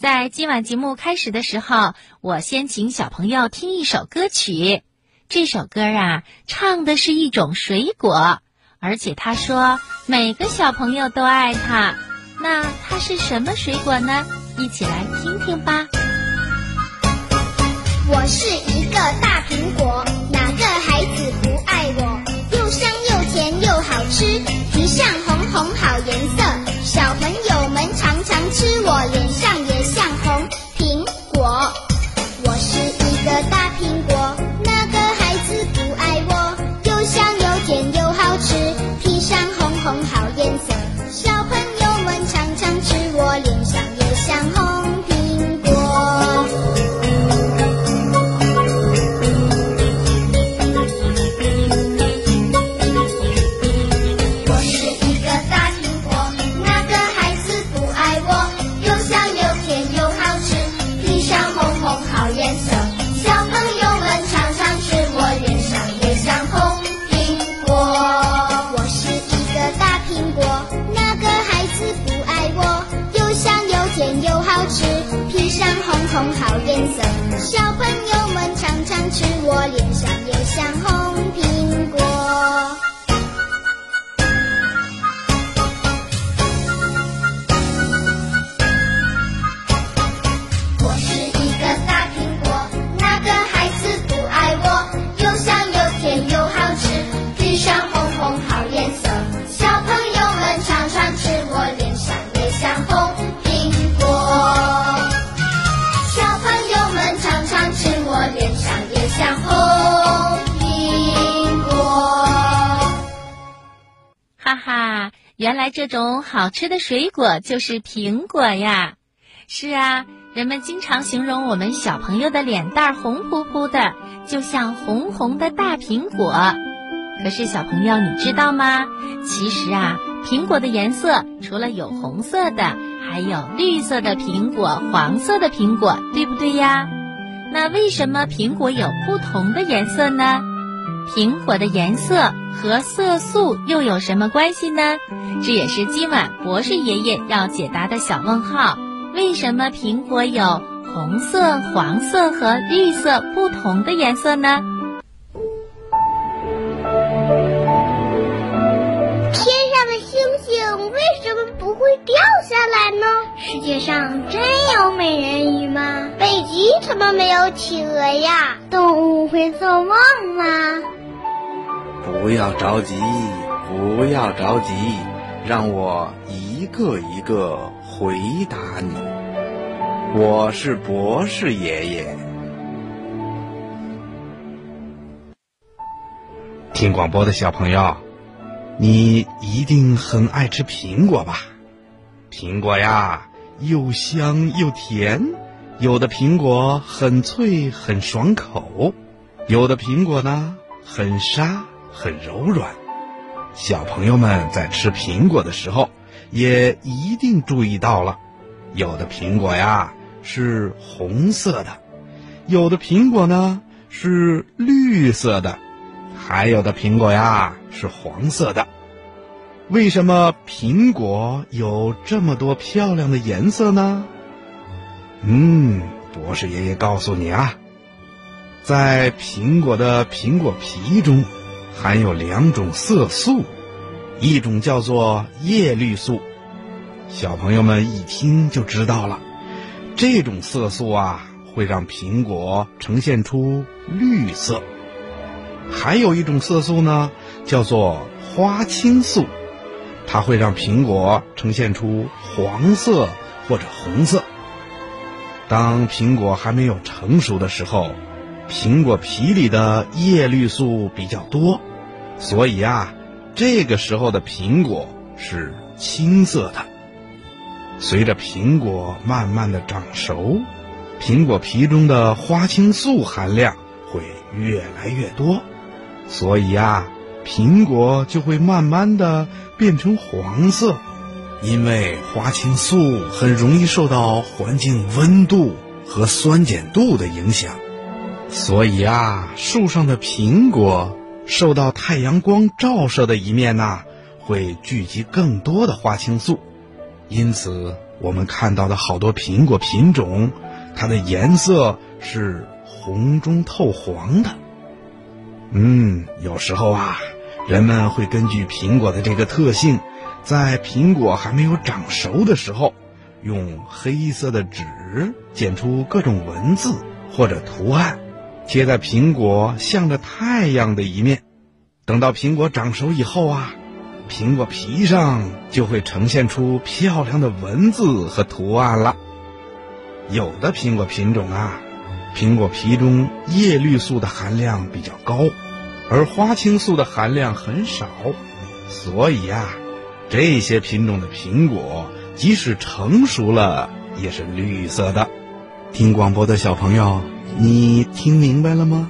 在今晚节目开始的时候，我先请小朋友听一首歌曲。这首歌啊，唱的是一种水果，而且他说每个小朋友都爱它。那它是什么水果呢？一起来听听吧。我是一个大苹果，红好颜色，小朋原来这种好吃的水果就是苹果呀！是啊，人们经常形容我们小朋友的脸蛋儿红扑扑的，就像红红的大苹果。可是小朋友，你知道吗？其实啊，苹果的颜色除了有红色的，还有绿色的苹果、黄色的苹果，对不对呀？那为什么苹果有不同的颜色呢？苹果的颜色和色素又有什么关系呢？这也是今晚博士爷爷要解答的小问号。为什么苹果有红色、黄色和绿色不同的颜色呢？天上的星星为什么不会掉下来呢？世界上真有美人鱼吗？北极怎么没有企鹅呀？动物会做梦吗？不要着急，不要着急，让我一个一个回答你。我是博士爷爷。听广播的小朋友，你一定很爱吃苹果吧？苹果呀，又香又甜，有的苹果很脆很爽口，有的苹果呢很沙很柔软。小朋友们在吃苹果的时候，也一定注意到了，有的苹果呀是红色的，有的苹果呢是绿色的，还有的苹果呀是黄色的。为什么苹果有这么多漂亮的颜色呢？嗯，博士爷爷告诉你啊，在苹果的苹果皮中含有两种色素，一种叫做叶绿素，小朋友们一听就知道了，这种色素啊会让苹果呈现出绿色。还有一种色素呢，叫做花青素。它会让苹果呈现出黄色或者红色。当苹果还没有成熟的时候，苹果皮里的叶绿素比较多，所以啊，这个时候的苹果是青色的。随着苹果慢慢的长熟，苹果皮中的花青素含量会越来越多，所以啊，苹果就会慢慢的变成黄色，因为花青素很容易受到环境温度和酸碱度的影响，所以啊，树上的苹果受到太阳光照射的一面呐、会聚集更多的花青素，因此我们看到的好多苹果品种，它的颜色是红中透黄的。嗯，有时候啊，人们会根据苹果的这个特性，在苹果还没有长熟的时候，用黑色的纸剪出各种文字或者图案，贴在苹果向着太阳的一面。等到苹果长熟以后啊，苹果皮上就会呈现出漂亮的文字和图案了。有的苹果品种啊。苹果皮中叶绿素的含量比较高，而花青素的含量很少，所以呀，这些品种的苹果即使成熟了也是绿色的。听广播的小朋友，你听明白了吗？